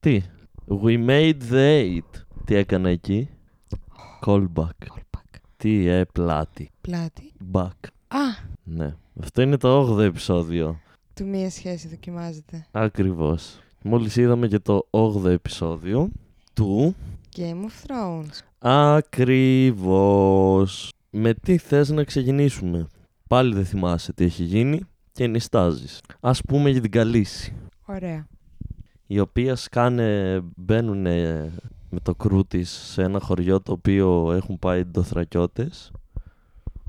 Τι; We made the eight. Τι έκανε εκεί; Callback. Callback. Τι ε, πλάτη. Πλάτη. Back. Α, Ναι. Αυτό είναι το 8ο επεισόδιο. του μία σχέση δοκιμάζεται. Ακριβώς. Μόλις είδαμε και το 8ο επεισόδιο του Game of Thrones. Ακριβώς. Με τι θες να ξεκινήσουμε; Πάλι δεν θυμάσαι τι έχει γίνει και νιστάζεις. Ας πούμε για την Καλύση. Ωραία. Η οποία σκάνε, μπαίνουν με το κρού της σε ένα χωριό το οποίο έχουν πάει ντοθρακιώτες.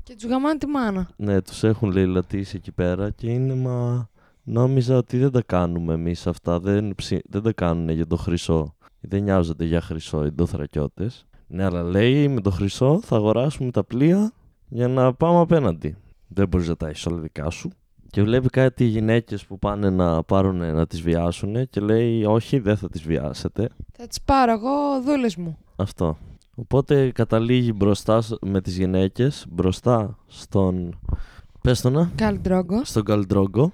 Και τους γαμάνε τη μάνα. Ναι, τους έχουν λαιλατήσει εκεί πέρα και είναι μα... Νόμιζα ότι δεν τα κάνουμε εμείς αυτά, δεν, ψη- δεν τα κάνουν για το χρυσό. Δεν νοιάζονται για χρυσό οι ντοθρακιώτες. Ναι, αλλά λέει με το χρυσό θα αγοράσουμε τα πλοία για να πάμε απέναντι. Δεν μπορείς να τα έχεις όλα δικά σου. Και βλέπει κάτι γυναίκες που πάνε να πάρουν να τις βιάσουν και λέει όχι δεν θα τις βιάσετε. Θα τις πάρω εγώ δούλες μου. Αυτό. Οπότε καταλήγει μπροστά σ- με τις γυναίκες, μπροστά στον... Πες το να Καλ Ντρόγκο. στον Καλντρόγκο.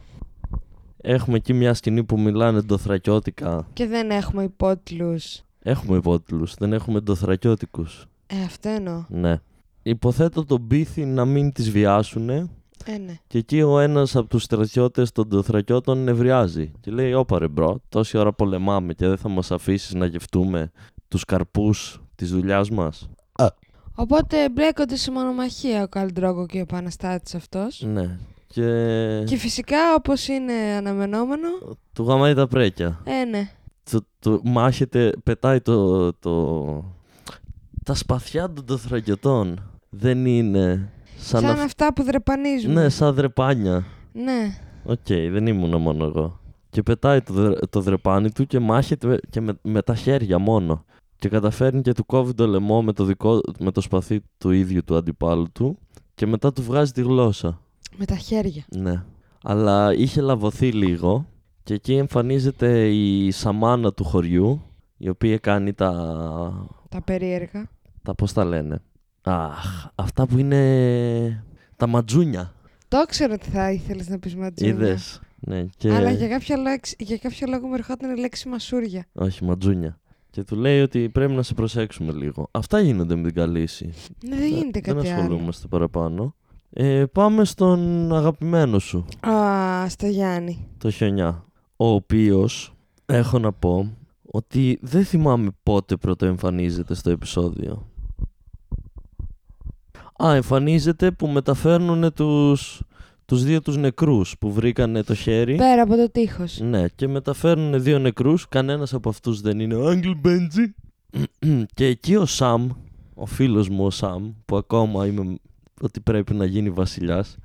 Έχουμε εκεί μια σκηνή που μιλάνε ντοθρακιώτικα. Και δεν έχουμε υπότιτλους. Έχουμε υπότιτλους, δεν έχουμε ντοθρακιώτικους. Ε, αυτό εννοώ. Ναι. Υποθέτω τον πείθει να μην τις βιάσουνε Ε, ναι. και εκεί ο ένας από τους στρατιώτες των Ντοθρακιωτών νευριάζει. Και λέει όπα ρε bro, τόση ώρα πολεμάμε και δεν θα μας αφήσεις να γευτούμε τους καρπούς της δουλειάς μας. Οπότε μπλέκονται σε μονομαχία ο Καλ Ντρόγκο και ο επαναστάτης αυτός. Ναι. Και, Και φυσικά όπως είναι αναμενόμενο, του γαμάει τα πρέκια. ε, ναι. το, το μάχεται, πετάει το, το... Τα σπαθιά των Ντοθρακιωτών δεν είναι σαν, Σαν, αυ- αυτά που δρεπανίζουν. Ναι, σαν δρεπάνια. Ναι. ΟΚ, δεν ήμουν μόνο εγώ. Και πετάει το, δρε- το δρεπάνι του και μάχεται και με, με τα χέρια μόνο. Και καταφέρνει και του κόβει το λαιμό με το, δικό, με το σπαθί του ίδιου του αντιπάλου του και μετά του βγάζει τη γλώσσα. Με τα χέρια. Ναι. Αλλά είχε λαβωθεί λίγο και εκεί εμφανίζεται η σαμάνα του χωριού η οποία κάνει τα... Τα περίεργα. τα πώς τα λένε; Αχ, αυτά που είναι τα ματζούνια. Το ξέρω ότι θα ήθελες να πεις ματζούνια. Είδες. Ναι, και... Αλλά για κάποιο, λέξη, για κάποιο λόγο με ερχόταν η λέξη μασούρια. Όχι, ματζούνια. Και του λέει ότι πρέπει να σε προσέξουμε λίγο. Αυτά γίνονται με την καλύση. Ναι, δεν γίνεται Δεν κάτι άλλο. ασχολούμαστε παραπάνω. Ε, πάμε στον αγαπημένο σου, Α, στο Γιάννη. το χιονιά. Ο οποίος, έχω να πω, ότι δεν θυμάμαι πότε πρώτο εμφανίζεται στο επεισόδιο. Α, εμφανίζεται που μεταφέρουν τους, τους δύο τους νεκρούς που βρήκανε το χέρι. Πέρα από το τείχος. Ναι, και μεταφέρουν δύο νεκρούς. Κανένας από αυτούς δεν είναι ο Άγγελ Μπέντζι. και εκεί ο Σαμ, ο φίλος μου ο Σαμ, που ακόμα είμαι ότι πρέπει να γίνει βασιλιάς,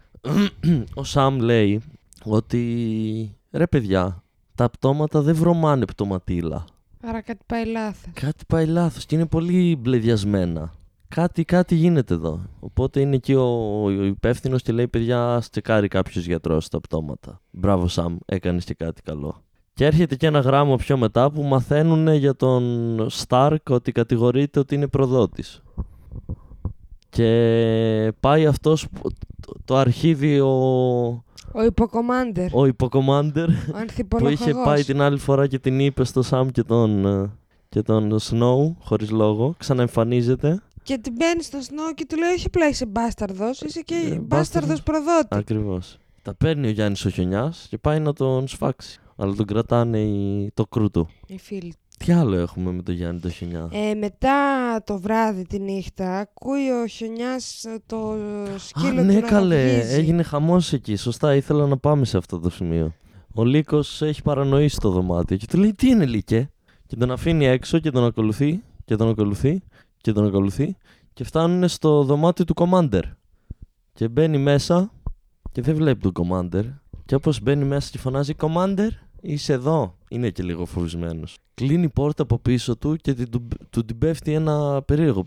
ο Σαμ λέει ότι ρε παιδιά, τα πτώματα δεν βρωμάνε πτωματίλα. Άρα κάτι πάει λάθος. Κάτι πάει λάθος και είναι πολύ μπλεδιασμένα. Κάτι, κάτι γίνεται εδώ. Οπότε είναι εκεί ο, ο υπεύθυνος και λέει: Παιδιά, ας τσεκάρει κάποιος γιατρός τα πτώματα. Μπράβο, Σαμ, έκανες και κάτι καλό. Και έρχεται και ένα γράμμα πιο μετά που μαθαίνουν για τον Σταρκ ότι κατηγορείται ότι είναι προδότης. Και πάει αυτός που- το, το αρχίδι ο, Ο υποκομάντερ. ο υποκομάντερ Ο που ανθιπολογός. είχε πάει την άλλη φορά και την είπε στο Σαμ και τον, ε, και τον Snow χωρίς λόγο. Ξαναεμφανίζεται. Και την μπαίνει στο σνό και του λέει: Όχι απλά είσαι μπάσταρδος, είσαι και Ε, μπάσταρδος μπάσταρδος. προδότη. Ακριβώς. Τα παίρνει ο Γιάννης ο Χιονιάς και πάει να τον σφάξει. Αλλά τον κρατάνε οι... το κρού του. Οι φίλοι. Τι άλλο έχουμε με τον Γιάννη το Χιονιά; Ε, μετά το βράδυ τη νύχτα ακούει ο χιονιάς ε, το σκύλο Α, ναι, του να καλέ. ραβγίζει. Έγινε χαμός εκεί. Σωστά, ήθελα να πάμε σε αυτό το σημείο. Ο Λύκος έχει παρανοήσει το δωμάτιο και του λέει: Τι είναι, Λύκε; Και τον αφήνει έξω και τον ακολουθεί και τον ακολουθεί και τον ακολουθεί και φτάνουν στο δωμάτιο του Commander. Και μπαίνει μέσα και δεν βλέπει τον Commander. Και όπως μπαίνει μέσα και φωνάζει Commander, είσαι εδώ. Είναι και λίγο φοβισμένος. Κλείνει η πόρτα από πίσω του και την- του, του την πέφτει ένα περίεργο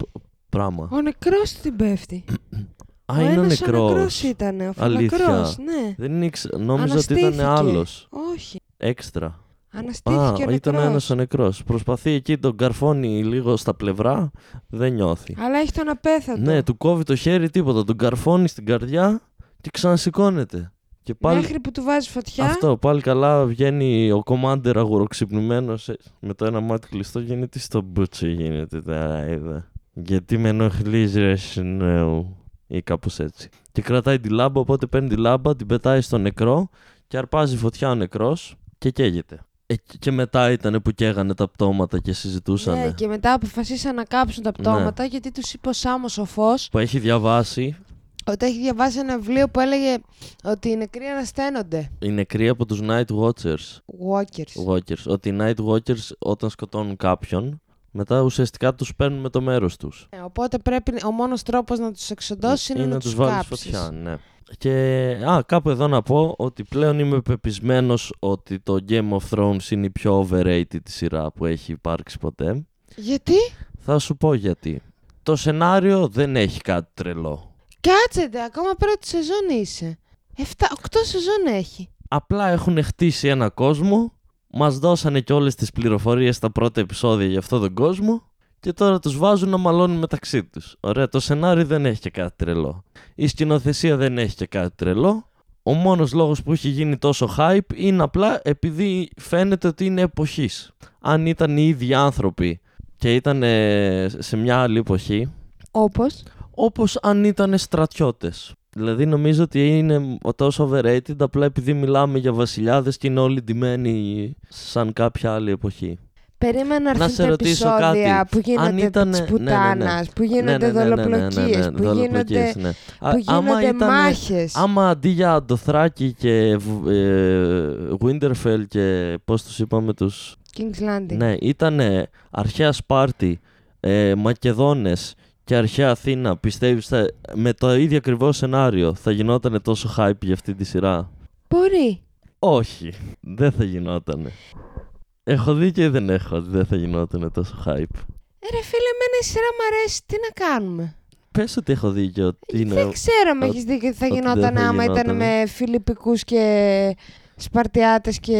πράγμα. Ο νεκρός την πέφτει. Α, είναι ο ένας νεκρός. Ο νεκρός ήταν, ο Αλήθεια. φαλακρός, ναι. Δεν ήξερα. Νόμιζα ότι Αναστήθηκε. ήταν άλλος. Όχι. Έξτρα. Αναστήθηκε Α, ο νεκρός. ήταν ένας ο νεκρός. Προσπαθεί εκεί τον καρφώνει λίγο στα πλευρά. Δεν νιώθει. Αλλά έχει τον απέθαντο. Ναι, του κόβει το χέρι τίποτα. Τον καρφώνει στην καρδιά και ξανασηκώνεται. Και πάλι Μέχρι που του βάζει φωτιά. αυτό, πάλι καλά βγαίνει ο κομμάντερ αγουροξυπνημένος ε, με το ένα μάτι κλειστό γίνεται στο μπούτσο γίνεται τα είδα. Γιατί με ενοχλείς ρε σνέου ή κάπως έτσι. Και κρατάει τη λάμπα οπότε παίρνει τη λάμπα, την πετάει στο νεκρό και αρπάζει φωτιά ο νεκρός και καίγεται. Ε, και μετά ήταν που καίγανε τα πτώματα και συζητούσαν. Ναι, και μετά αποφασίσαν να κάψουν τα Ναι. πτώματα γιατί τους είπε ο Σάμος ο Φως Που έχει διαβάσει ότι έχει διαβάσει ένα βιβλίο που έλεγε ότι οι νεκροί ανασταίνονται. οι νεκροί από τους Night Watchers. Walkers. Watchers. Ότι οι Night Watchers όταν σκοτώνουν κάποιον, μετά ουσιαστικά τους παίρνουν με το μέρος τους. Ε, οπότε πρέπει, ο μόνος τρόπος να τους εξοντώσεις είναι, ή να, να τους τους βάλεις κάψεις. φωτιά, ναι. Και α, κάπου εδώ να πω ότι πλέον είμαι πεπισμένος ότι το Game of Thrones είναι η πιο overrated σειρά που έχει υπάρξει ποτέ. Γιατί; Θα σου πω γιατί. Το σενάριο δεν έχει κάτι τρελό. Κάτσετε, ακόμα πρώτη σεζόν είσαι. 7, 8 σεζόν έχει. Απλά έχουν χτίσει ένα κόσμο, μας δώσανε και όλες τις πληροφορίες στα πρώτα επεισόδια για αυτόν τον κόσμο και τώρα τους βάζουν να μαλώνουν μεταξύ τους. Ωραία, το σενάριο δεν έχει και κάτι τρελό. Η σκηνοθεσία δεν έχει και κάτι τρελό. Ο μόνος λόγος που έχει γίνει τόσο hype είναι απλά επειδή φαίνεται ότι είναι εποχής. Αν ήταν οι ίδιοι άνθρωποι και ήταν ε, σε μια άλλη εποχή, Όπως; όπως αν ήταν στρατιώτες. Δηλαδή νομίζω ότι είναι τόσο overrated απλά επειδή μιλάμε για βασιλιάδες και είναι όλοι ντυμένοι σαν κάποια άλλη εποχή. Περίμενα να Να έρθουν σε τα ρωτήσω επεισόδια κάτι. που γίνονται Αν ήτανε- της ναι, ναι, ναι. πουτάνας, που γίνονται δολοπλοκίες, που γίνονται, δολοπλοκίες, ναι. Α- που άμα γίνονται ήτανε- μάχες. Άμα αντί για Αντοθράκη και Β- ε, Winterfell και πώς τους είπαμε τους... King's Landing. Ναι, ήταν αρχαία Σπάρτη, ε, Μακεδόνες και αρχαία Αθήνα. Πιστεύεις θα- με το ίδιο ακριβώ σενάριο θα γινόταν τόσο hype για αυτή τη σειρά; Μπορεί. Όχι, δεν θα γινότανε. Έχω δει και δεν έχω ότι δεν θα γινόταν τόσο hype. Ε, ρε φίλε, εμένα η σειρά μου αρέσει. Τι να κάνουμε; Πες ότι έχω δίκιο ότι είναι... Δεν ξέρω αν ότι- έχεις δίκιο ότι θα ότι δεν γινόταν θα άμα ήταν γινότανε. με Φιλιππικούς και Σπαρτιάτες και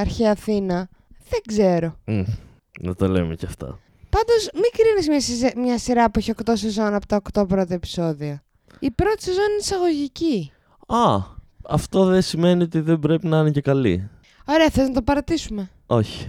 αρχαία Αθήνα. Δεν ξέρω. Μμ, να το λέμε κι αυτά. Πάντως, μην κρίνεις μια, συζε- μια σειρά που έχει 8 σεζόν από τα 8 πρώτα επεισόδια. Η πρώτη σεζόν είναι εισαγωγική. Α, αυτό δεν σημαίνει ότι δεν πρέπει να είναι και καλή. Ωραία, θες να το παρατήσουμε; Όχι.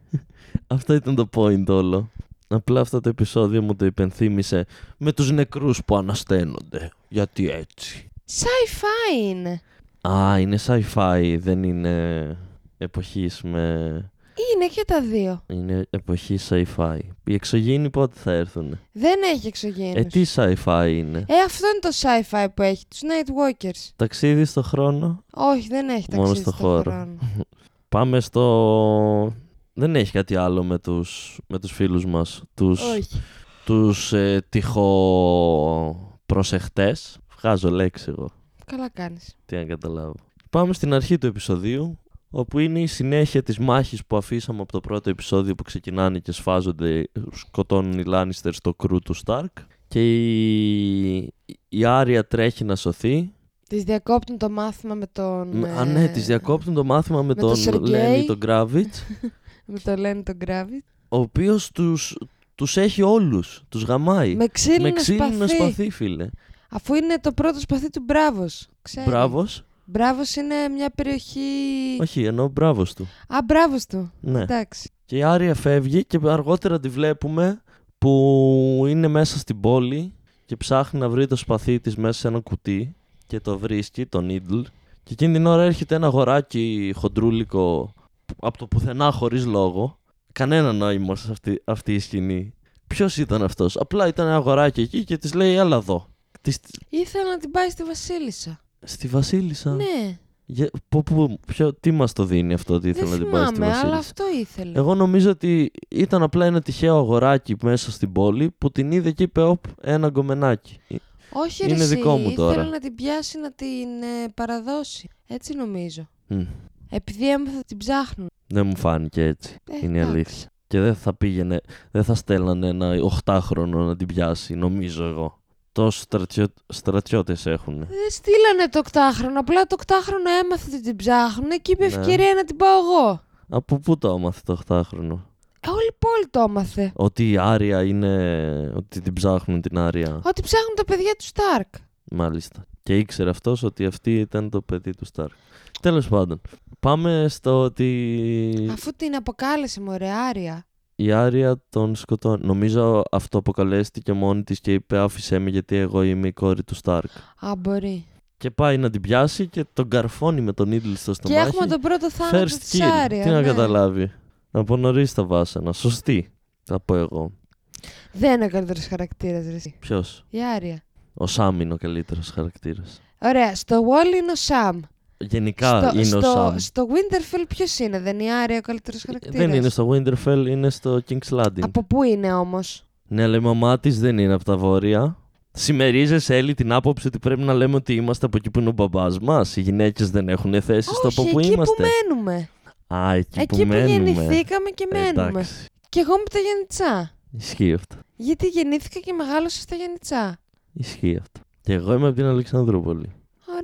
αυτό ήταν το point όλο. Απλά αυτό το επεισόδιο μου το υπενθύμησε με τους νεκρούς που ανασταίνονται. Γιατί έτσι. Sci-fi είναι. Α, είναι sci-fi, δεν είναι εποχής με... Είναι και τα δύο. Είναι εποχή sci-fi. Οι εξωγήινοι πότε θα έρθουν. Δεν έχει εξωγήινους. Ε, τι sci-fi είναι; Ε, αυτό είναι το sci-fi που έχει, τους Nightwalkers. Ταξίδι στο χρόνο; Όχι, δεν έχει Μόνο ταξίδι στο στο χώρο. χρόνο. Πάμε στο... Δεν έχει κάτι άλλο με τους, με τους φίλους μας. Τους, Όχι. τους ε, τυχοπροσεχτές. Βγάζω λέξη εγώ. Καλά κάνεις. Τι να καταλάβω. Πάμε στην αρχή του επεισοδίου, όπου είναι η συνέχεια της μάχης που αφήσαμε από το πρώτο επεισόδιο που ξεκινάνε και σφάζονται, σκοτώνουν οι Λάνιστερ στο κρού του Σταρκ. Και η, η Άρια τρέχει να σωθεί. Τις διακόπτουν το μάθημα με τον... Με- Α, ε, ναι, της διακόπτουν το μάθημα με, με τον τον Σεργέη. Λένι τον Γκράβιτς, Με το λένε τον Gravit. ο οποίος τους, τους έχει όλους, τους γαμάει. Με ξύλινο, με ξύλινο σπαθί. σπαθί, φίλε. Αφού είναι το πρώτο σπαθί του Μπράβος. Ξέρεις. Μπράβος. Μπράβος είναι μια περιοχή... Όχι, εννοώ μπράβος του. Α, μπράβος του. Ναι. Εντάξει. Και η Άρια φεύγει και αργότερα τη βλέπουμε που είναι μέσα στην πόλη και ψάχνει να βρει το σπαθί της μέσα σε ένα κουτί και το βρίσκει, το needle. Και εκείνη την ώρα έρχεται ένα αγοράκι χοντρούλικο από το πουθενά χωρίς λόγο. Κανένα νόημα σε αυτή, αυτή η σκηνή. Ποιος ήταν αυτός; Απλά ήταν ένα αγοράκι εκεί και της λέει έλα εδώ. Της, Ήθελα να την πάει στη Βασίλισσα. Στη Βασίλισσα. Ναι. Για, πού- πού- ποιο, τι μας το δίνει αυτό ότι ήθελε Δεν να την πάει στη θυμάμαι, Βασίλισσα; αλλά αυτό ήθελε. Εγώ νομίζω ότι ήταν απλά ένα τυχαίο αγοράκι μέσα στην πόλη που την είδε και είπε «Οπ, ένα γκομενάκι». Όχι, είναι ρε, εσύ, δικό μου τώρα. Ήθελε να την πιάσει να την ε, παραδώσει. Έτσι νομίζω. Μμ, Επειδή έμαθα την ψάχνουν. Δεν μου φάνηκε έτσι. Ε, είναι η εντάξει. αλήθεια. Και δεν θα πήγαινε, δεν θα στέλνανε ένα οχτάχρονο να την πιάσει, νομίζω εγώ. Τόσους στρατιώ, στρατιώτες έχουν. Δεν στείλανε το οκτάχρονο. Απλά το οκτάχρονο έμαθε ότι την ψάχνουν και είπε Ναι. ευκαιρία να την πάω εγώ. Από πού το έμαθε το οχτάχρονο. Ε, όλη η πόλη το έμαθε. Ότι η Άρια είναι. Ότι την ψάχνουν την Άρια. Ότι ψάχνουν τα παιδιά του Σταρκ. Μάλιστα. Και ήξερε αυτός ότι αυτή ήταν το παιδί του Σταρκ. Τέλος πάντων. Πάμε στο ότι Αφού την αποκάλεσε μωρέ Άρια. Η Άρια τον σκοτώνει. Νομίζω αυτό αποκαλέστηκε μόνη της και είπε άφησέ με γιατί εγώ είμαι η κόρη του Σταρκ. Α, μπορεί. Και πάει να την πιάσει και τον καρφώνει με τον ίδιο στο Και στομάχι. έχουμε τον πρώτο θάνατο First της kill. Άρια. Τι να ναι. καταλάβει. Από νωρί τα βάσανα. Σωστή, θα πω εγώ. Δεν είναι ο καλύτερος χαρακτήρας, ρε. εσύ. Ποιος; Η Άρια. Ο Σάμ είναι ο καλύτερος χαρακτήρας. Ωραία, στο Wall είναι ο Σαμ. Γενικά στο, είναι στο, ο Σάμ. στο Winterfell ποιος είναι, δεν είναι η Άρια ο καλύτερος χαρακτήρας; Δεν είναι στο Winterfell, είναι στο King's Landing. Από πού είναι όμως; Ναι, αλλά η μαμά της δεν είναι από τα βόρεια. Συμμερίζεσαι, Έλλη, την άποψη ότι πρέπει να λέμε ότι είμαστε από εκεί που είναι ο μπαμπάς μας. Οι γυναίκες δεν έχουν θέση στο Όχι, από πού εκεί είμαστε. που μένουμε. Α, εκεί, εκεί που, που, μένουμε. γεννηθήκαμε και μένουμε. Εντάξει, Και εγώ με τα Γιάννητσά. ισχύει αυτό. Γιατί γεννήθηκα και μεγάλωσα στα Γιάννητσά. Ισχύει αυτό. Και εγώ είμαι από την Αλεξανδρούπολη.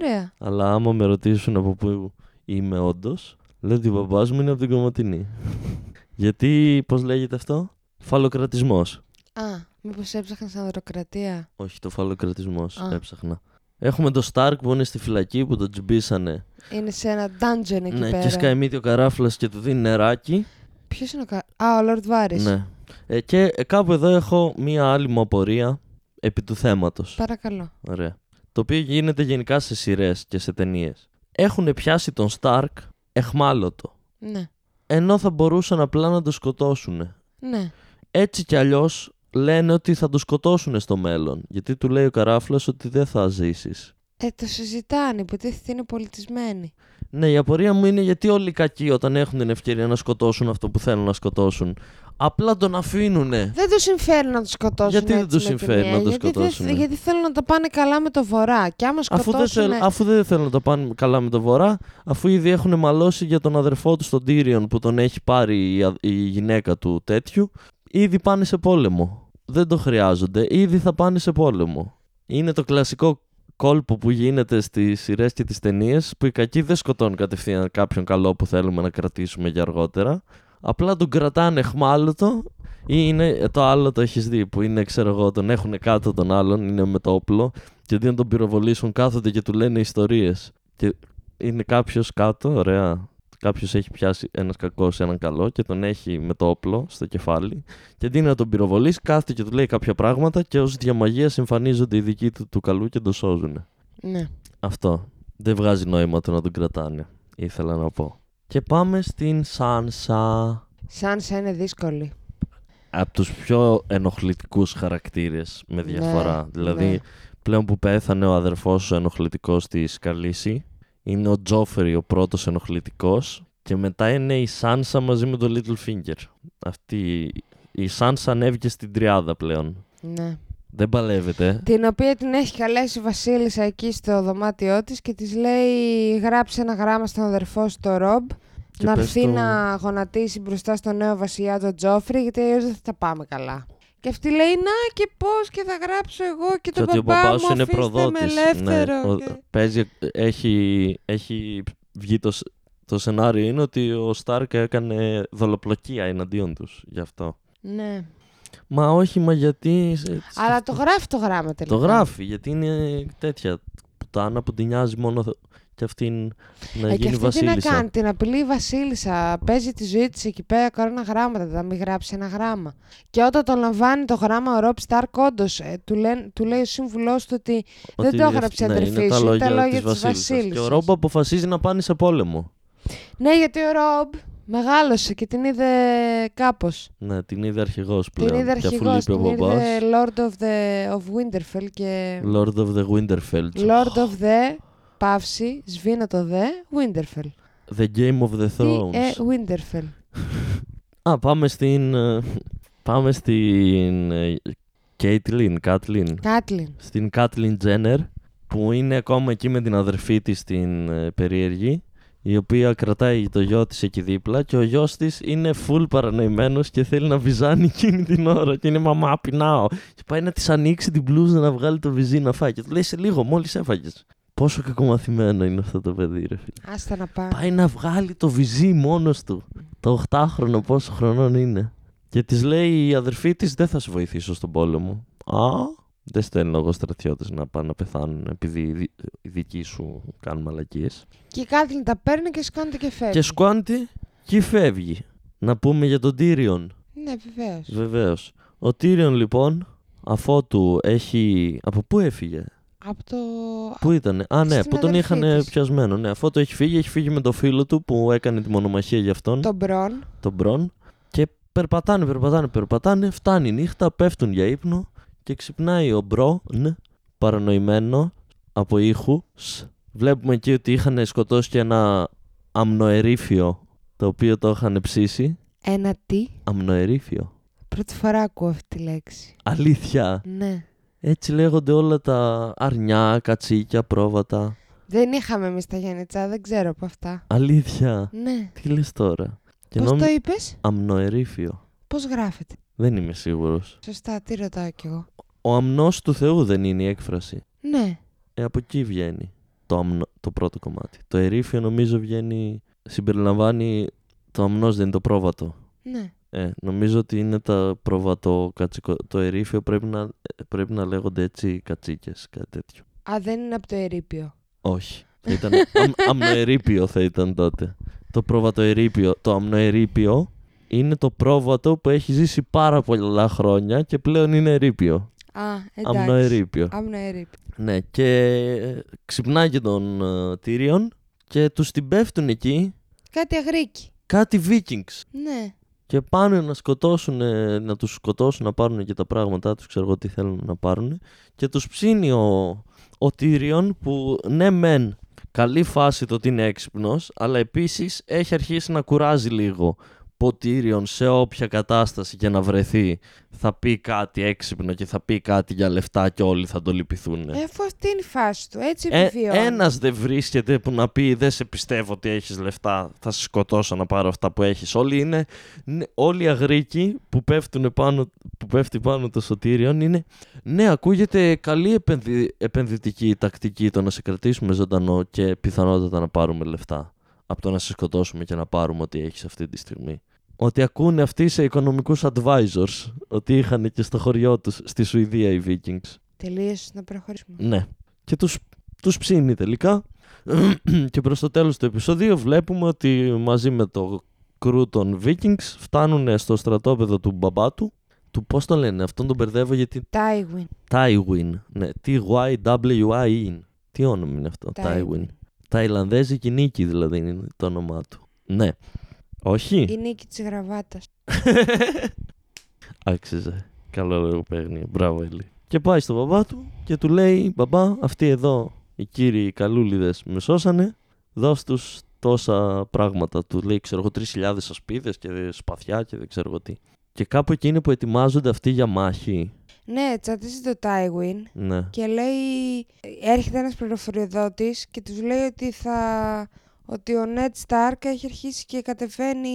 Ωραία. Αλλά άμα με ρωτήσουν από πού είμαι όντως, λέω ότι ο μπαμπάς μου είναι από την Κομματινή. Γιατί, πώς λέγεται αυτό, Φαλοκρατισμός. Α, μήπως έψαχνα ανδροκρατία. Όχι, το φαλοκρατισμός. Α. Έψαχνα. Έχουμε το Σταρκ που είναι στη φυλακή που τον τζμπίσανε. Είναι σε ένα dungeon εκεί ναι, πέρα. και σκάει μύτη ο καράφλας και του δίνει νεράκι. Ποιος είναι ο κα... Α, ο Lord Varys. Ναι. Ε, και ε, κάπου εδώ έχω μία άλλη μου απορία επί του θέματος. Παρακαλώ. Ωραία. Το οποίο γίνεται γενικά σε σειρές και σε ταινίες. Έχουν πιάσει τον Σταρκ εχμάλωτο. Ναι. Ενώ θα μπορούσαν απλά να τον σκοτώσουν. Ναι. Έτσι κι αλλιώς λένε ότι θα τον σκοτώσουν στο μέλλον. Γιατί του λέει ο καράφλας ότι δεν θα ζήσεις. Ε, το συζητάνε, υποτίθεται είναι πολιτισμένοι. Ναι, η απορία μου είναι γιατί όλοι οι κακοί όταν έχουν την ευκαιρία να σκοτώσουν αυτό που θέλουν να σκοτώσουν, απλά τον αφήνουνε. Δεν τους συμφέρει να τους σκοτώσουν. Γιατί δεν έτσι τους με τη συμφέρει μία, να τους γιατί δεν- σκοτώσουνε; γιατί θέλουν να τα πάνε καλά με το βορρά. Και άμα Αφού δεν, σκοτώσουν. θέλ, αφού δεν θέλουν να το πάνε καλά με το βορρά, αφού ήδη έχουν μαλώσει για τον αδερφό τους τον Τύριον που τον έχει πάρει η, α- η γυναίκα του τέτοιου, ήδη πάνε σε πόλεμο. Δεν το χρειάζονται, ήδη θα πάνε σε πόλεμο. Είναι το κλασικό κόλπο που γίνεται στις σειρές και τις ταινίες που οι κακοί δεν σκοτώνουν κατευθείαν κάποιον καλό που θέλουμε να κρατήσουμε για αργότερα. Απλά τον κρατάνε εχμάλωτο ή είναι το άλλο το έχεις δει που είναι, ξέρω εγώ, τον έχουν κάτω τον άλλον, είναι με το όπλο και αντί να τον πυροβολήσουν κάθονται και του λένε ιστορίες. Και είναι κάποιος κάτω, ωραία. Κάποιος έχει πιάσει ένας κακός σε έναν καλό και τον έχει με το όπλο στο κεφάλι. Και αντί να τον πυροβολήσει, κάθεται και του λέει κάποια πράγματα και ως διαμαγεία εμφανίζονται οι δικοί του του καλού και τον σώζουν. Ναι. Αυτό. Δεν βγάζει νόημα το να τον κρατάνε. Ήθελα να πω. Και πάμε στην Σάνσα. Σάνσα είναι δύσκολη. Από τους πιο ενοχλητικούς χαρακτήρες με διαφορά. Ναι, δηλαδή, ναι. πλέον που πέθανε ο αδερφός ο ενοχλητικός της Καλύση, είναι ο Τζόφερι ο πρώτος ενοχλητικός και μετά είναι η Σάνσα μαζί με τον Littlefinger. Αυτή, η Σάνσα ανέβηκε στην τριάδα πλέον. Ναι. Δεν παλεύεται. Την οποία την έχει καλέσει η Βασίλισσα εκεί στο δωμάτιό της και της λέει γράψε ένα γράμμα στον αδερφό σου το Ρομπ Και να πες έρθει το- να γονατίσει μπροστά στο νέο βασιλιά τον Τζόφρι γιατί αλλιώς δεν θα τα πάμε καλά. Και αυτή λέει να και πώς και θα γράψω εγώ και Και τον ότι ο μπαμπά μπαμπάς μου σου είναι αφήστε με προδότης. ελεύθερο. Ναι, ο- και- παίζει, έχει, έχει βγει το, σ- το σενάριο είναι ότι ο Στάρκ έκανε δολοπλοκία εναντίον τους γι' αυτό. Ναι. Μα όχι, μα γιατί. σε- Αλλά το γράφει το γράμμα τελικά. Το γράφει, γιατί είναι τέτοια πουτάνα που την νοιάζει μόνο θ- και αυτήν να Ε, και γίνει αυτή τι να βασίλισσα. κάνει, την απειλεί η Βασίλισσα. Παίζει τη ζωή της εκεί πέρα, κορώνα γράμματα, να μην γράψει ένα γράμμα. Και όταν το λαμβάνει το γράμμα ο Ροπ Σταρκ, όντως του, λένε- του λέει ο σύμβουλός του ότι δεν Ότι το αυ- έγραψε η ναι, αδερφή είναι τα σου, λόγια, τα λόγια της της βασίλισσας. Και ο βασίλισσας. Ρόμπο αποφασίζει να πάνε σε πόλεμο. Ναι, γιατί ο Ρομπ μεγάλωσε και την είδε κάπως. Ναι, την είδε αρχηγός πλέον. Την είδε και αφού αρχηγός, λείπει ο την μπαμπάς, είδε Lord of, the, of Winterfell και. Lord of the Winterfell. Lord of the. Παύση, σβήνω το the Winterfell. The Game of the Τι Thrones. ε, Winterfell. Α, πάμε στην. ε, Πάμε στην. ε, Caitlyn, Κάτλιν. Κάτλιν. Στην Κάτλιν Τζένερ, που είναι ακόμα εκεί με την αδερφή της στην ε, περίεργη, η οποία κρατάει το γιο της εκεί δίπλα και ο γιος της είναι full παρανοημένος και θέλει να βυζάνει εκείνη την ώρα και είναι μαμά πεινάω και πάει να της ανοίξει την μπλούζα να βγάλει το βυζί να φάει και του λέει σε λίγο μόλις έφαγες. Πόσο κακομαθημένο είναι αυτό το παιδί ρε φίλε. Άστα να πάει. Πάει να βγάλει το βυζί μόνος του. Το 8χρονο πόσο χρονών είναι. Και της λέει η αδερφή της δεν θα σε βοηθήσω στον πόλεμο. Α, Δεν στέλνω εγώ στρατιώτες να πάνε να πεθάνουν επειδή οι δι- οι δικοί σου κάνουν μαλακίες. Και η Κάθλιν τα παίρνει και σκόνεται και φεύγει. Και σκουάντι και φεύγει. Να πούμε για τον Τύριον. Ναι, βεβαίως. Βεβαίως. Ο Τύριον λοιπόν, αφότου έχει. Από πού έφυγε, Από το. Πού ήταν, Α, ναι, Στην που τον αδερφή είχαν της. πιασμένο. Ναι, αφότου έχει φύγει, έχει φύγει με το φίλο του που έκανε τη μονομαχία για αυτόν, Το Μπρον. τον Μπρον. Και περπατάνε, περπατάνε, περπατάνε. Φτάνει η νύχτα, πέφτουν για ύπνο και ξυπνάει ο Μπρον, παρανοημένο από ήχους. Βλέπουμε εκεί ότι είχαν σκοτώσει και ένα αμνοερήφιο το οποίο το είχαν ψήσει. Ένα τι; Αμνοερήφιο. Πρώτη φορά ακούω αυτή τη λέξη. Αλήθεια; Ναι. Έτσι λέγονται όλα τα αρνιά, κατσίκια, πρόβατα. Δεν είχαμε εμείς τα Γιάννητσά, δεν ξέρω από αυτά. Αλήθεια; Ναι. Τι λες τώρα; Και Πώς νόμι- το είπες, Αμνοερήφιο. Πώς γράφεται; Δεν είμαι σίγουρος. Σωστά, τι ρωτάω κι εγώ. Ο αμνός του Θεού δεν είναι η έκφραση. Ναι. Ε, από εκεί βγαίνει το, αμνο, το πρώτο κομμάτι. Το ερήφιο νομίζω βγαίνει, συμπεριλαμβάνει, το αμνός δεν είναι το πρόβατο. Ναι. Ε, νομίζω ότι είναι τα πρόβατο κατσικο... Το ερήφιο πρέπει να, ε, πρέπει να λέγονται έτσι κατσίκες, κάτι τέτοιο. Α, δεν είναι από το ερείπιο. Όχι. Θα ήταν αμ, αμνοερήπιο θα ήταν τότε. Το πρόβατο ερήπιο. Το αμνοερήπιο είναι το πρόβατο που έχει ζήσει πάρα πολλά χρόνια και πλέον είναι ερήπιο. Α, εντάξει. Αμνοερήπιο. Αμνοερείπιο. Ναι, και ξυπνάει και τον uh, Τύριον και τους την πέφτουν εκεί Κάτι αγρίκι. κάτι Vikings. Ναι. Και πάνε να σκοτώσουν, ε, να τους σκοτώσουν, να πάρουν και τα πράγματά τους, ξέρω εγώ τι θέλουν να πάρουν. Και τους ψήνει ο, ο Tyrion που ναι μεν καλή φάση το ότι είναι έξυπνος, αλλά επίσης έχει αρχίσει να κουράζει λίγο που ο Tyrion σε όποια κατάσταση και να βρεθεί θα πει κάτι έξυπνο και θα πει κάτι για λεφτά και όλοι θα το λυπηθούν. Ε, αφού αυτή είναι η φάση του. Έτσι Ε, επιβιώνει. ένας δεν βρίσκεται που να πει δεν σε πιστεύω ότι έχεις λεφτά, θα σε σκοτώσω να πάρω αυτά που έχεις. Όλοι είναι, ναι, όλοι οι αγρίκοι που, πέφτουν πάνω, που πέφτει πάνω το σωτήριον είναι ναι ακούγεται καλή επενδυ, επενδυτική τακτική το να σε κρατήσουμε ζωντανό και πιθανότατα να πάρουμε λεφτά από το να σε σκοτώσουμε και να πάρουμε ό,τι έχεις αυτή τη στιγμή. Ότι ακούνε αυτοί σε οικονομικούς advisors, ότι είχαν και στο χωριό τους στη Σουηδία οι Vikings. Τελείωσε να προχωρήσουμε. Ναι. Και τους, τους ψήνει τελικά. και προς το τέλος του επεισοδίου βλέπουμε ότι μαζί με το κρού των Vikings φτάνουν στο στρατόπεδο του μπαμπά του. Του πώς το λένε, αυτόν τον μπερδεύω γιατί... Τάιγουιν. Tywin. Ναι, T-Y-W-I-N. Τι όνομα είναι αυτό, Tywin. Ταϊλανδέζικη νίκη δηλαδή είναι το όνομά του. Ναι. Όχι. Η νίκη της γραβάτας. Άξιζε. Καλό λογοπαίγνιο. Μπράβο, Ελί. Και πάει στον μπαμπά του και του λέει: Μπαμπά, αυτοί εδώ οι κύριοι καλούλιδες με σώσανε. Δώσ' τους τόσα πράγματα. Του λέει: Ξέρω εγώ, 3.000 ασπίδες και σπαθιά και δεν ξέρω εγώ τι. Και κάπου εκεί είναι που ετοιμάζονται αυτοί για μάχη. Ναι, τσατίζει το Τάιγουιν Ναι. και λέει. Έρχεται ένας πληροφοριοδότης και τους λέει ότι θα. Ότι ο Νέτ Στάρκ έχει αρχίσει και κατεβαίνει.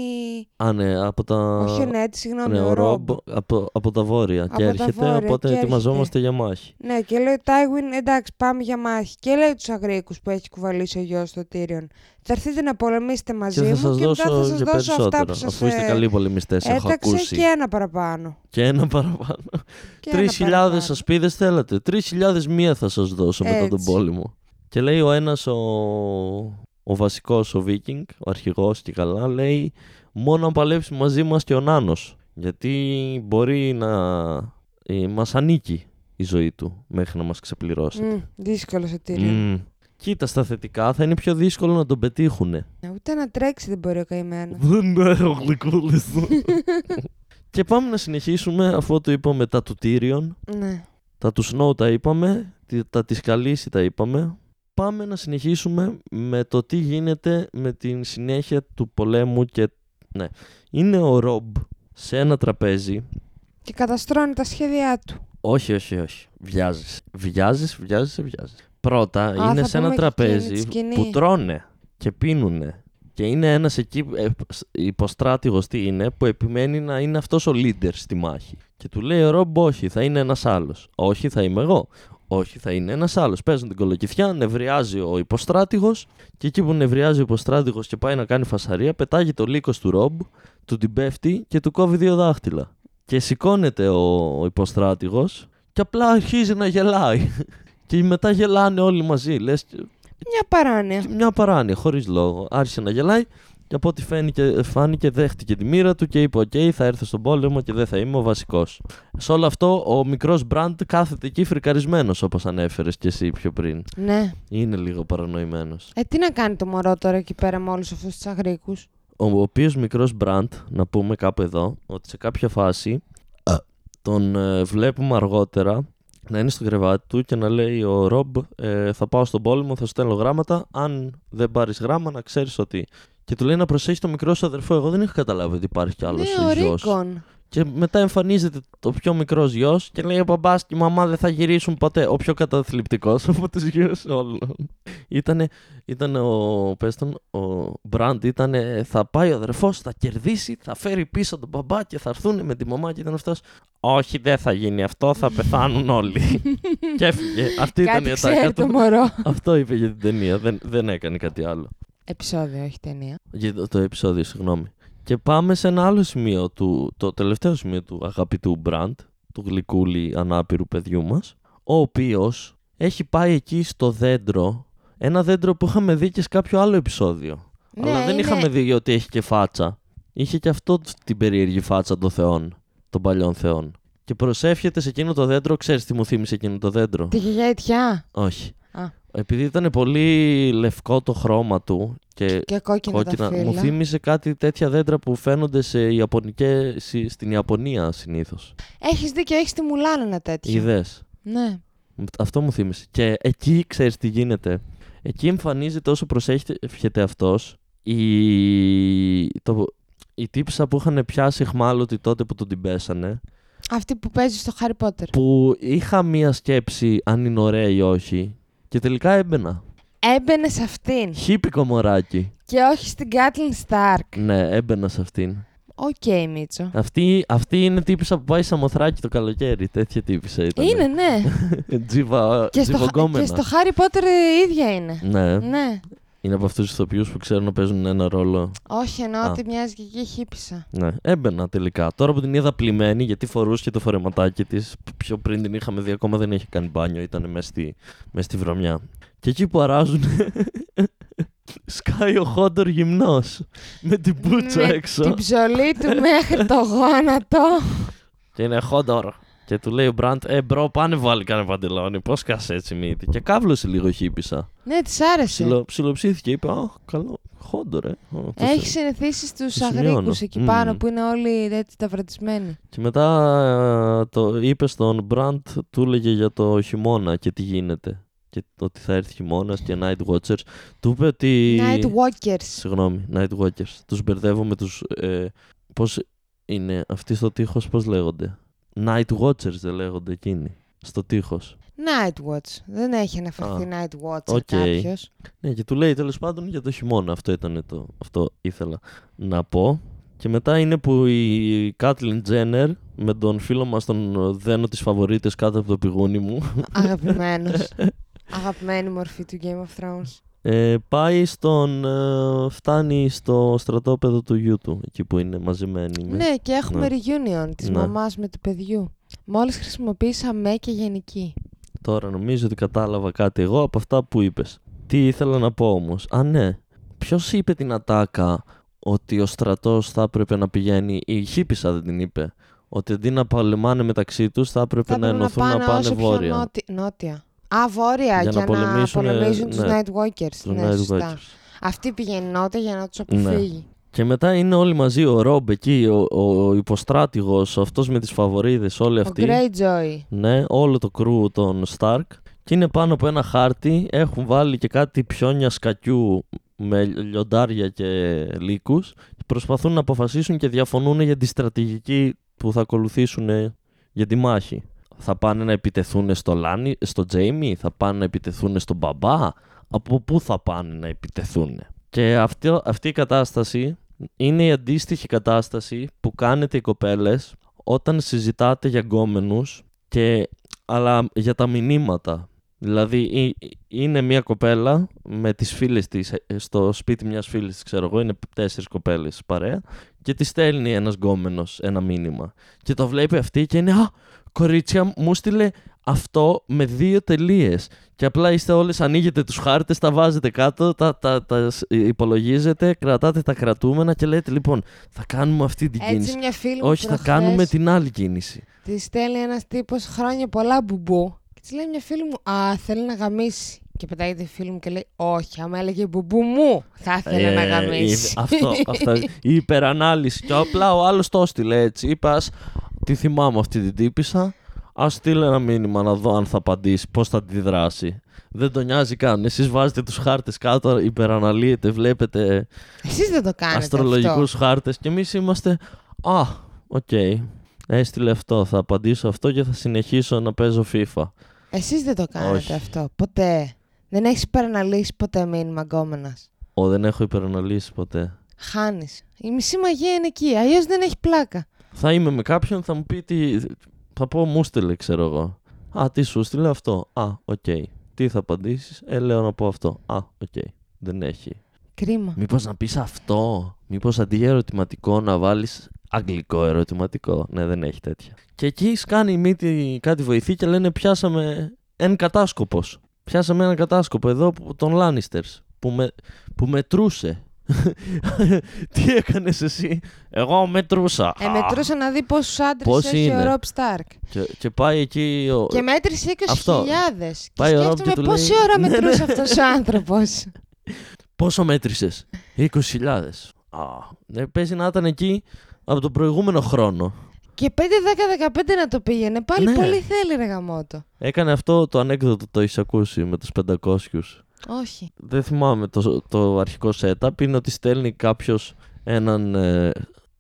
Α, ναι, από τα. Όχι ο Νέτ, συγγνώμη, ναι, ο ο Ρομπ. Ρομπ από, από τα βόρεια. Από και τα έρχεται, βόρεια οπότε και ετοιμαζόμαστε για μάχη. Ναι, και λέει ο Τάιγουιν, εντάξει, πάμε για μάχη. Και λέει τους Αγρίκους που έχει κουβαλήσει ο γιος του Τύριον. Θα έρθετε να πολεμήσετε μαζί Και θα μου σας και δώσω μετά θα σας και δώσω αυτά περισσότερο. που σας Αφού είστε ε, καλοί πολεμιστές, έχω έταξε ακούσει. και ένα παραπάνω. Και ένα παραπάνω. Και ένα 3.000 παραπάνω. ασπίδε θέλατε. 3.000 μία θα σας δώσω μετά τον Έτσι. πόλεμο. Και λέει ο ένας, ο, ο βασικός, ο Βίκινγκ, ο αρχηγός και καλά, λέει μόνο αν παλέψει μαζί μας και ο Νάνος. Γιατί μπορεί να ε, μας ανήκει η ζωή του μέχρι να μας ξεπληρώσει. Μμ, δύσκολο ο Τύριον. Μμμ. Κοίτα, στα θετικά θα είναι πιο δύσκολο να τον πετύχουν. Ούτε να τρέξει δεν μπορεί ο καημένος. Δεν έχω γλυκούλες. και πάμε να συνεχίσουμε αφού το είπαμε τα του Tyrion. ναι. Τα του Snow τα είπαμε, τι- τα της Καλύση τα είπαμε. Πάμε να συνεχίσουμε με το τι γίνεται με την συνέχεια του πολέμου και... Ναι, είναι ο Ρομπ σε ένα τραπέζι. Και καταστρώνει τα σχέδιά του. Όχι, όχι, όχι. Βιάζεις. Βιάζεις, βιάζεις, βιάζεις. Πρώτα Α, είναι θα σε ένα πούμε και εκείνη τη τραπέζι σκηνή. που τρώνε και πίνουνε. Και είναι ένας εκεί ε, σ- υποστράτηγος τι είναι που επιμένει να είναι αυτός ο leader στη μάχη. Και του λέει ο Ρομπ όχι θα είναι ένας άλλος. Όχι θα είμαι εγώ. Όχι θα είναι ένας άλλος. Παίζουν την κολοκυθιά, νευριάζει ο υποστράτηγος και εκεί που νευριάζει ο υποστράτηγος και πάει να κάνει φασαρία πετάγεται ο λύκος του Ρομπ, του την πέφτει και του κόβει δύο δάχτυλα. Και σηκώνεται ο, ο υποστράτηγος Και απλά αρχίζει να γελάει. και μετά γελάνε όλοι μαζί. Λες, Μια παράνοια. μια παράνοια, χωρίς λόγο. Άρχισε να γελάει και από ό,τι φάνηκε, φάνηκε δέχτηκε τη μοίρα του και είπε: ΟΚ, θα έρθω στον πόλεμο και δεν θα είμαι ο βασικός. Σε όλο αυτό, ο μικρός Μπραν κάθεται εκεί φρικαρισμένος, όπως ανέφερες και εσύ πιο πριν. Ναι. Είναι λίγο παρανοημένος. Ε, τι να κάνει το μωρό τώρα εκεί πέρα με όλους αυτούς τους αγρίκους; Ο οποίος μικρός Μπραντ, να πούμε κάπου εδώ, ότι σε κάποια φάση τον ε, βλέπουμε αργότερα να είναι στο κρεβάτι του και να λέει ο Ρομπ ε, θα πάω στον πόλεμο, θα σου στέλνω γράμματα, αν δεν πάρεις γράμμα να ξέρεις ότι... Και του λέει να προσέχεις το μικρό σου αδερφό. Εγώ δεν είχα καταλάβει ότι υπάρχει κι άλλος Ναι, ο γιος. Ρίκον. Και μετά εμφανίζεται το πιο μικρός γιος και λέει: Ο μπαμπάς και η μαμά δεν θα γυρίσουν ποτέ. Ο πιο καταθλιπτικός από τους γιου όλων. Ήτανε, ήτανε ο, πες τον, ο Μπραντ ήταν θα πάει ο αδερφός, θα κερδίσει, θα φέρει πίσω τον μπαμπά και θα έρθουν με τη μαμά και ήταν αυτός. Όχι, δεν θα γίνει αυτό, θα πεθάνουν όλοι. και έφυγε. Αυτή ήταν Κάτι η ξέρει ατάκα το του. μωρό. Αυτό είπε για την ταινία. Δεν, δεν έκανε κάτι άλλο. Επισόδιο, όχι ταινία. Για το, το επεισόδιο, συγγνώμη. Και πάμε σε ένα άλλο σημείο, του, το τελευταίο σημείο του αγαπητού Μπραντ, του γλυκούλη ανάπηρου παιδιού μας, ο οποίος έχει πάει εκεί στο δέντρο, ένα δέντρο που είχαμε δει και σε κάποιο άλλο επεισόδιο. Ναι, Αλλά δεν είναι- είχαμε δει ότι έχει και φάτσα. Είχε και αυτό την περίεργη φάτσα των θεών, των παλιών θεών. Και προσεύχεται σε εκείνο το δέντρο, ξέρεις τι μου θύμισε εκείνο το δέντρο; Τη γιαγιά Ιτιά. Όχι. Α. Επειδή ήταν πολύ λευκό το χρώμα του και Και κόκκινα, κόκκινα. τα Μου φύλλα. θύμισε κάτι τέτοια δέντρα που φαίνονται σε Ιαπωνικές, στη- στην Ιαπωνία συνήθως. Έχεις δίκιο, έχεις τη Μουλάν ένα τέτοιο. Είδες. Ναι. Αυτό μου θύμισε. Και εκεί ξέρεις τι γίνεται. Εκεί εμφανίζεται όσο προσέχεται αυτός η, το, η τύψα που είχαν πιάσει εχμάλωτη τότε που τον την πέσανε. Αυτή που παίζει στο Χάρι Πότερ. Που είχα μία σκέψη αν είναι ωραία ή όχι. Και τελικά έμπαινα. Έμπαινε σε αυτήν. Χύπικο μωράκι. Και όχι στην Κάτλιν Σταρκ. Ναι, έμπαινα σε αυτήν. Οκ, Μίτσο. Αυτή, αυτή είναι τύπησα που πάει σαμοθράκι το καλοκαίρι. Τέτοια τύπησα ήταν. Είναι, ναι. Τζίβα, και, στο, τζιβογκόμενα. και στο Χάρι Πότερ η ίδια είναι. Ναι. Ναι. Είναι από αυτούς τους ηθοποιούς που ξέρουν να παίζουν ένα ρόλο. Όχι, εννοώ Α. ότι μοιάζει και εκεί χύπησα. Ναι, έμπαινα τελικά. Τώρα που την είδα πλημμένη, γιατί φορούσε και το φορεματάκι της, πιο πριν την είχαμε δει, ακόμα δεν είχε κάνει μπάνιο, ήταν μέσα στη, μες στη βρωμιά. Και εκεί που αράζουν, σκάει ο Χόντορ γυμνός. Με την πούτσα Με έξω. Την ψωλή του μέχρι το γόνατο. Και είναι Χόντορ. Και του λέει ο Μπραντ, Ε, μπρο, πάνε βάλει κανένα παντελόνι. Πώς κασε έτσι μύτη. Και κάβλωσε λίγο χύπησα. ναι, της άρεσε. Ψιλο, ψιλοψήθηκε, είπε, Α, καλό. Χόντορ, ε. Ω, το Έχει θε- συνηθίσεις στου το σημειώνω. αγρίκου εκεί Μμμ. πάνω που είναι όλοι έτσι ταυρατισμένοι. Και μετά ε, το είπε στον Μπραντ, του έλεγε για το χειμώνα και τι γίνεται. Και ότι θα έρθει χειμώνας και Night Watchers. Του είπε ότι. Night Walkers. Συγγνώμη, Night Watchers. Τους μπερδεύω με τους. Ε, πώς είναι αυτοί στο τείχος, πώς λέγονται; Night Watchers δεν λέγονται εκείνοι. Στο τείχος. Night Watch. Δεν έχει αναφερθεί Α, Night Watch οκ. κάποιος. Ναι, και του λέει τέλος πάντων για το χειμώνα. Αυτό ήταν το. Αυτό ήθελα να πω. Και μετά είναι που η Κέιτλιν Τζένερ με τον φίλο μας τον δένω τις φαβορίτες κάτω από το πηγούνι μου Αγαπημένος. Αγαπημένη μορφή του Game of Thrones. Ε, πάει στον ε, φτάνει στο στρατόπεδο του γιού του εκεί που είναι μαζεμένοι με- Ναι, και έχουμε Ναι. reunion της Ναι. μαμάς με του παιδιού. Μόλις χρησιμοποίησα με και γενική. τώρα νομίζω ότι κατάλαβα κάτι εγώ από αυτά που είπες τι ήθελα να πω όμως α ναι ποιος είπε την ατάκα ότι ο στρατός θα έπρεπε να πηγαίνει η Χίπισσα δεν την είπε ότι αντί να παλεμάνε μεταξύ τους θα έπρεπε Θα να έπρεπε ενωθούν να πάνε όσο πιο βόρεια νότι- νότια. Α, βόρεια, Για για, να πολεμήσουν, να πολεμήσουν τους ναι, Night Walkers. Τους ναι, Night σωστά. Watchers. Αυτή πηγαίνει νότια για να τους Ναι. αποφύγει. Και μετά είναι όλοι μαζί, ο Ρομπ εκεί, ο, ο, ο υποστράτηγος, αυτός με τις φαβορίδες, όλοι Ο αυτοί. Greyjoy. Ναι, όλο το κρού των Stark. Και είναι πάνω από ένα χάρτη, έχουν βάλει και κάτι πιόνια σκακιού με λιοντάρια και λύκους. Προσπαθούν να αποφασίσουν και διαφωνούν για τη στρατηγική που θα ακολουθήσουν για τη μάχη. Θα πάνε να επιτεθούν στο, Λάνι, στο Τζέιμι, θα πάνε να επιτεθούν στον μπαμπά, από πού θα πάνε να επιτεθούν; Και αυτή, αυτή η κατάσταση είναι η αντίστοιχη κατάσταση που κάνετε οι κοπέλες όταν συζητάτε για γκόμενους και, αλλά για τα μηνύματα. Δηλαδή ή- είναι μια κοπέλα με τις φίλες της ε, στο σπίτι μιας φίλης της, ξέρω εγώ, είναι τέσσερις κοπέλες παρέα και τη στέλνει ένας γκόμενος ένα μήνυμα. Και το βλέπει αυτή και είναι Α, κορίτσια μου στείλε αυτό με δύο τελείες. Και απλά είστε όλες, ανοίγετε τους χάρτες, τα βάζετε κάτω, τα, τα, τα σ- υπολογίζετε, κρατάτε τα κρατούμενα και λέτε λοιπόν, θα κάνουμε αυτή την Έτσι κίνηση. μια φίλη μου Όχι, θα προχθές κάνουμε την άλλη κίνηση. Τη στέλνει ένας τύπος χρόνια πολλά μπουμπού. Και της λέει μια φίλη μου, Α, θέλει να γαμίσει. Και πετάγεται η φίλη μου και λέει, Όχι, άμα έλεγε μπουμπού μου, θα ήθελε να Ε, γαμίσει. είναι- αυτό, αυτά, η υπερανάλυση. Και απλά ο άλλος το έστειλε έτσι. Είπας, «Ας- τη θυμάμαι αυτή την τύπισσα. Ας στείλω ένα μήνυμα να δω αν θα απαντήσει, πώς θα αντιδράσει. Δεν τον νοιάζει καν. Εσείς βάζετε τους χάρτες κάτω, υπεραναλύετε, βλέπετε Εσείς δεν το κάνετε. αστρολογικούς Αυτό. χάρτες και εμείς είμαστε. Α, ΟΚ. Έστειλε αυτό. Θα απαντήσω αυτό και θα συνεχίσω να παίζω FIFA. Εσείς δεν το κάνετε Όχι. αυτό. Ποτέ. Δεν έχεις υπεραναλύσει ποτέ μήνυμα γκόμενας. Ω, δεν έχω υπεραναλύσει ποτέ. Χάνεις. Η μισή μαγεία είναι εκεί. Αλλιώς δεν έχει πλάκα. Θα είμαι με κάποιον, θα μου πει τι. Θα πω μου στείλε, ξέρω εγώ. Α, τι σου στείλε αυτό; Α, ΟΚ. Τι θα απαντήσεις; Ε, λέω να πω αυτό. Α, ΟΚ. Δεν έχει. Κρίμα. Μήπως να πεις αυτό; Μήπως αντί για ερωτηματικό να βάλεις αγγλικό ερωτηματικό; Ναι, δεν έχει τέτοια. Και εκεί σκάνε μύτη κάτι βοηθοί και λένε πιάσαμε έναν κατάσκοπο. Πιάσαμε έναν κατάσκοπο εδώ που- των Λάνιστερς που, με, που μετρούσε. Τι έκανες εσύ, Εγώ μετρούσα. Ε, μετρούσα να δει πόσους άντρες Πόσοι έχει είναι; ο Ρομπ Σταρκ. Και, και πάει εκεί. Ο... Και μέτρησε 20.000. Αυτό. Και Πάει ο Ρομπ και σκέφτομαι του πόση λέει, ώρα «Ναι, μετρούσε ναι». αυτός ο άνθρωπος. Πόσο μέτρησες, 20.000. Α, ε, παίζει να ήταν εκεί από τον προηγούμενο χρόνο. Και 5, 10, 15 να το πήγαινε. Πάλι Ναι. πολύ θέλει ρε γαμότο. Έκανε αυτό το ανέκδοτο, το έχεις ακούσει με τους 500. Όχι. Δεν θυμάμαι το, το αρχικό setup. Είναι ότι στέλνει κάποιος έναν. Ε,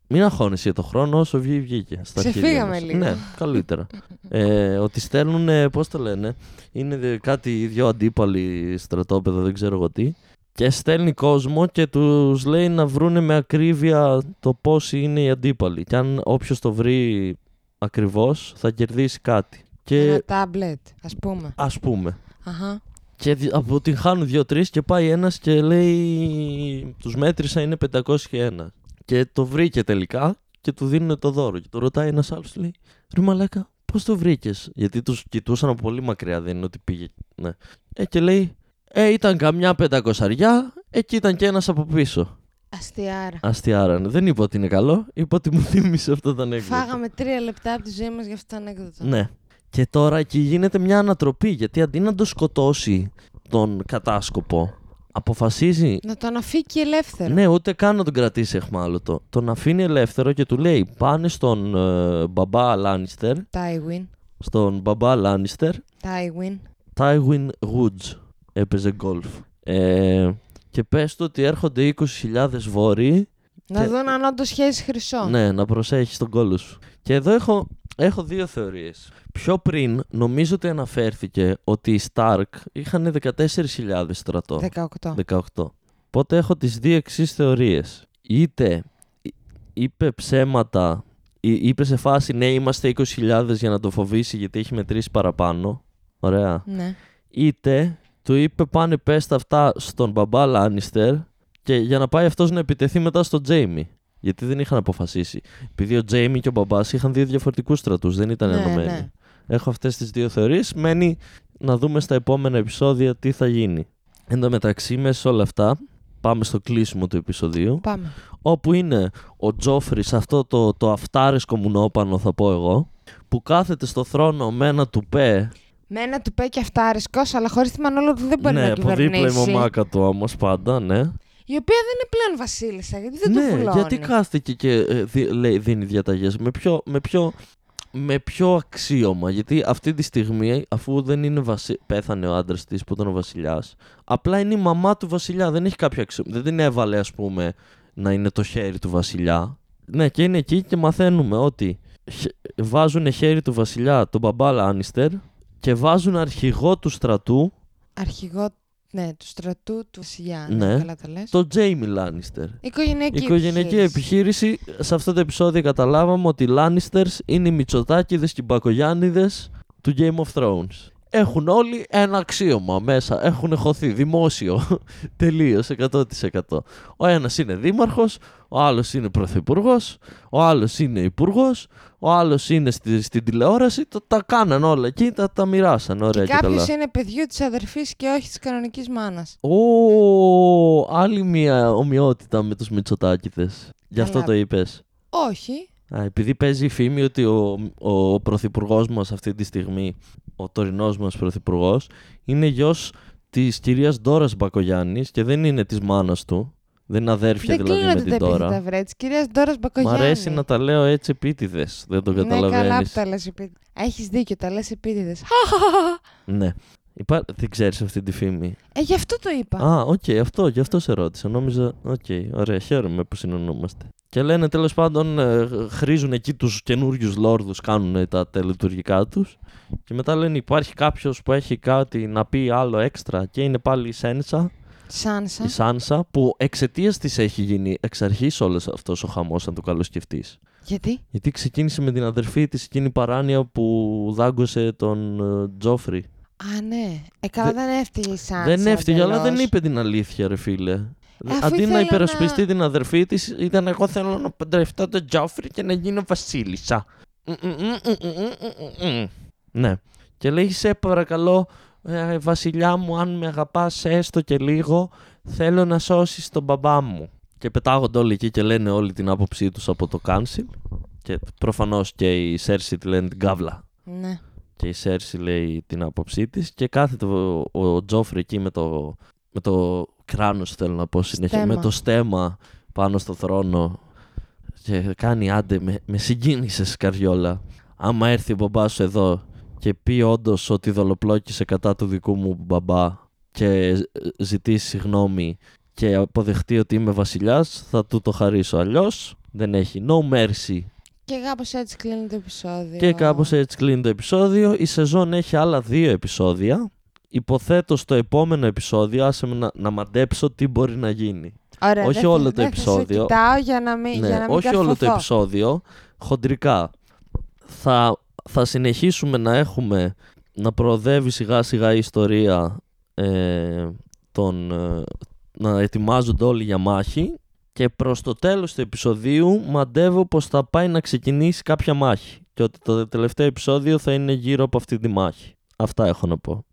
μην αγχώνεσαι για το χρόνο, όσο βγει, βγήκε. Στα χέρια Ξεφύγαμε μας. λίγο. Ναι, καλύτερα. ε, ότι στέλνουν, πώς το λένε, είναι δε- κάτι δύο αντίπαλοι στρατόπεδα, δεν ξέρω εγώ τι. Και στέλνει κόσμο και τους λέει να βρούνε με ακρίβεια το πόσοι είναι οι αντίπαλοι. Και αν όποιος το βρει ακριβώς, θα κερδίσει κάτι. Και Ένα τάμπλετ, ας πούμε. ας πούμε. Αχα. Και δι- αποτυγχάνουν δύο-τρεις και πάει ένας και λέει: Τους μέτρησα είναι 501. Και το βρήκε τελικά και του δίνουν το δώρο. Και το ρωτάει ένας άλλος, του λέει: Ρε Μαλάκα, πώς το βρήκες; Γιατί τους κοιτούσαν από πολύ μακριά, δεν είναι ότι πήγε. Ναι. Ε, και λέει: Ε, ήταν καμιά πεντακοσαριά, εκεί ήταν και ένας από πίσω. Αστιάρα. Αστιάρανε. Δεν είπα ότι είναι καλό, είπα ότι μου θύμισε αυτό το ανέκδοτο. Φάγαμε τρία λεπτά από τη ζωή μας για αυτό το ανέκδοτο. Ναι. Και τώρα εκεί γίνεται μια ανατροπή γιατί αντί να το σκοτώσει τον κατάσκοπο, αποφασίζει. Να τον αφήκει ελεύθερο. Ναι, ούτε καν να τον κρατήσει εχμάλωτο. Τον αφήνει ελεύθερο και του λέει: Πάνε στον ε, μπαμπά Λάνιστερ. Τάιουιν. Στον μπαμπά Λάνιστερ. Τάιουιν. Τάιουιν Woods. Έπαιζε γκολφ. Ε, και πες του ότι έρχονται 20.000 βόρειοι Να Και- δουν αν όντω χέζει χρυσό. Ναι, να προσέχεις τον κόλλο σου. Και εδώ έχω, έχω δύο θεωρίες. Πιο πριν νομίζω ότι αναφέρθηκε ότι οι Stark είχαν 14.000 στρατό. 18. 18. Οπότε έχω τις δύο εξής θεωρίες. Είτε εί- είπε ψέματα, εί- είπε σε φάση ναι είμαστε 20.000 για να το φοβήσει γιατί έχει μετρήσει παραπάνω. Ωραία. Ναι. Είτε του είπε πάνε πες τα αυτά στον μπαμπά Λάνιστερ και για να πάει αυτός να επιτεθεί μετά στον Τζέιμι. Γιατί δεν είχαν αποφασίσει. Επειδή ο Τζέιμι και ο μπαμπάς είχαν δύο διαφορετικούς στρατούς, δεν ήταν Ναι, ενωμένοι. ναι. Έχω αυτές τις δύο θεωρίες. Μένει να δούμε στα επόμενα επεισόδια τι θα γίνει. Εν τω μεταξύ, μέσα σε όλα αυτά, πάμε στο κλείσιμο του επεισοδίου, Πάμε. όπου είναι ο Τζόφρι σε αυτό το, το αυτάρισκο μουνόπανο, θα πω εγώ, που κάθεται στο θρόνο με ένα τουπέ Με ένα του πέ και αυτάρισκο, αλλά χωρίς τη μανόλο του δεν μπορεί ναι, να από δίπλα η κυβερνήσει. μαμάκα του όμως πάντα, ναι. Η οποία δεν είναι πλέον βασίλισσα, γιατί δεν ναι, το βουλώνει. γιατί κάθεται και ε, δι- λέει, δίνει διαταγές με ποιο, με, ποιο, με ποιο αξίωμα. Γιατί αυτή τη στιγμή, αφού δεν είναι βασι... πέθανε ο άντρας της που ήταν ο βασιλιάς, απλά είναι η μαμά του βασιλιά. Δεν έχει κάποιο αξίωμα. Δεν την έβαλε, ας πούμε, να είναι το χέρι του βασιλιά. Ναι, και είναι εκεί και μαθαίνουμε ότι βάζουν χέρι του βασιλιά τον μπαμπά Λάνιστερ και βάζουν αρχηγό του στρατού Αρχηγό ναι, του στρατού του βασιλιά. Ναι. Ναι, καλά τα λες. τον Τζέιμι Λάνιστερ. Οικογενειακή, Οικογενειακή επιχείρηση. Σε αυτό το επεισόδιο καταλάβαμε ότι οι Lannisters είναι οι Μητσοτάκηδες και οι Μπακογιάννηδες του Game of Thrones. έχουν όλοι ένα αξίωμα μέσα. Έχουν χωθεί δημόσιο. Τελείως 100%. Ο ένας είναι δήμαρχος, ο άλλος είναι πρωθυπουργός, ο άλλος είναι υπουργός, ο άλλος είναι στη, στην τηλεόραση. Το, τα κάναν όλα εκεί, τα, τα μοιράσαν. Ωραία και και, κάποιος καλά. είναι παιδιού της αδερφής και όχι της κανονικής μάνας. Ω, άλλη μια ομοιότητα με τους Μητσοτάκηδες. Γι' αυτό Καλά. το είπες. Όχι. Α, επειδή παίζει η φήμη ότι ο, ο πρωθυπουργός μας αυτή τη στιγμή, ο τωρινός μας πρωθυπουργός, είναι γιος της κυρίας Ντόρας Μπακογιάννης και δεν είναι της μάνας του. Δεν είναι αδέρφια Δεν δηλαδή με κλείνονται την τα Ντόρα. επίθετα βρε. Της κυρίας Ντόρας Μ' Μπακογιάννη. αρέσει να τα λέω έτσι επίτηδες. Δεν το Ναι, καλά καταλαβαίνεις. που τα λες επίτηδες. Έχεις δίκιο, τα λες επίτηδες. ναι. Υπά... Δεν ξέρεις αυτή τη φήμη. Ε, γι' αυτό το είπα. Α, ΟΚ, αυτό, γι' αυτό σε ρώτησα. Νόμιζα, ΟΚ, ωραία, χαίρομαι που συνεννοούμαστε. Και λένε τέλος πάντων, ε, χρίζουν εκεί τους καινούριους λόρδους, κάνουν τα τελετουργικά τους. Και μετά λένε υπάρχει κάποιος που έχει κάτι να πει άλλο έξτρα και είναι πάλι η Σάνσα, Σάνσα. η Σάνσα, που εξαιτίας της έχει γίνει εξ αρχής όλος αυτός ο χαμός, αν το καλοσκεφτεί. Γιατί; Γιατί ξεκίνησε με την αδερφή της εκείνη η παράνοια που δάγκωσε τον ε, Τζόφρι. Α, ναι. Ε, καλά, Δεν- δεν έφυγε η Σάνσα. Δεν έφυγε, αλλά δεν εντελώς. είπε την αλήθεια, ρε φίλε. αφού Αντί ήθελε να υπερασπιστεί να- την αδερφή της, ήταν εγώ θέλω να παντρευτώ τον Τζόφρι και να γίνω βασίλισσα. Ναι. Και λέει, σε παρακαλώ, ε, βασιλιά μου, αν με αγαπάς έστω και λίγο, θέλω να σώσεις τον μπαμπά μου. Και πετάγονται όλοι εκεί και λένε όλη την άποψή τους από το council. Και προφανώς και η Σέρση τη λένε την κάβλα. Ναι. Και η Σέρση λέει την άποψή της και κάθεται ο, ο Τζόφρι εκεί με το, με το κράνος θέλω να πω συνέχεια, Στέμμα. με το στέμα πάνω στο θρόνο και κάνει άντε με, με συγκίνησες Καριόλα άμα έρθει ο μπαμπάς σου εδώ και πει όντως ότι δολοπλόκησε κατά του δικού μου μπαμπά και ε, ζητήσει συγγνώμη και αποδεχτεί ότι είμαι βασιλιάς θα του το χαρίσω αλλιώς δεν έχει no mercy Και κάπως έτσι κλείνει το επεισόδιο. και κάπως έτσι κλείνει το επεισόδιο. Η σεζόν έχει άλλα δύο επεισόδια. Υποθέτω στο επόμενο επεισόδιο, άσε με να, να μαντέψω τι μπορεί να γίνει. Ωραία, όχι δεν θα- όλο το δεν θα σε επεισόδιο. κοιτάω για να μην, ναι, για να μην όχι όλο το καρφωθώ. επεισόδιο, χοντρικά. Θα, θα συνεχίσουμε να έχουμε, να προοδεύει σιγά σιγά η ιστορία ε, των, ε, να ετοιμάζονται όλοι για μάχη και προς το τέλος του επεισοδίου μαντεύω πως θα πάει να ξεκινήσει κάποια μάχη και ότι το τελευταίο επεισόδιο θα είναι γύρω από αυτή τη μάχη. Αυτά έχω να πω.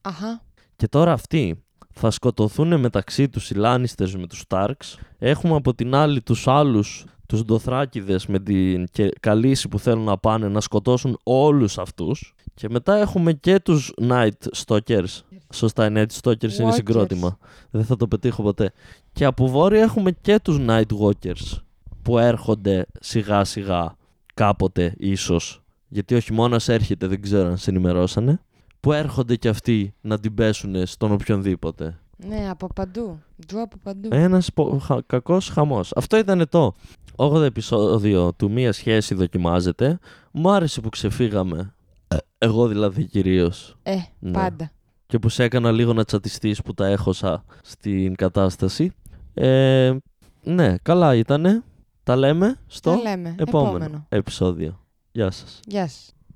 Αχα. Και τώρα αυτοί θα σκοτωθούν μεταξύ τους οι Λάνιστερς με τους Starks. Έχουμε από την άλλη τους άλλους, τους Ντοθράκηδες με την και καλύση που θέλουν να πάνε να σκοτώσουν όλους αυτούς. Και μετά έχουμε και τους Night Stalkers. Σωστά, οι Night Stalkers είναι Walkers. συγκρότημα. Δεν θα το πετύχω ποτέ. Και από βόρεια έχουμε και τους Night Walkers που έρχονται σιγά σιγά κάποτε ίσως. Γιατί ο χειμώνα έρχεται, δεν ξέρω αν σε ενημερώσανε. Που έρχονται και αυτοί να την πέσουν στον οποιονδήποτε. Ναι, από παντού. Τζου από παντού. Ένας χα, κακός χαμός. Αυτό ήταν το 8ο επεισόδιο του Μία Σχέση Δοκιμάζεται. Μου άρεσε που ξεφύγαμε. Ε, Εγώ δηλαδή κυρίως. Ε, ναι. πάντα. Και που σε έκανα λίγο να τσατιστείς που τα έχωσα στην κατάσταση. Ε, ναι, καλά ήτανε. Τα λέμε στο Τα λέμε. επόμενο, Επόμενο. επεισόδιο. Γεια σας. Γεια σας.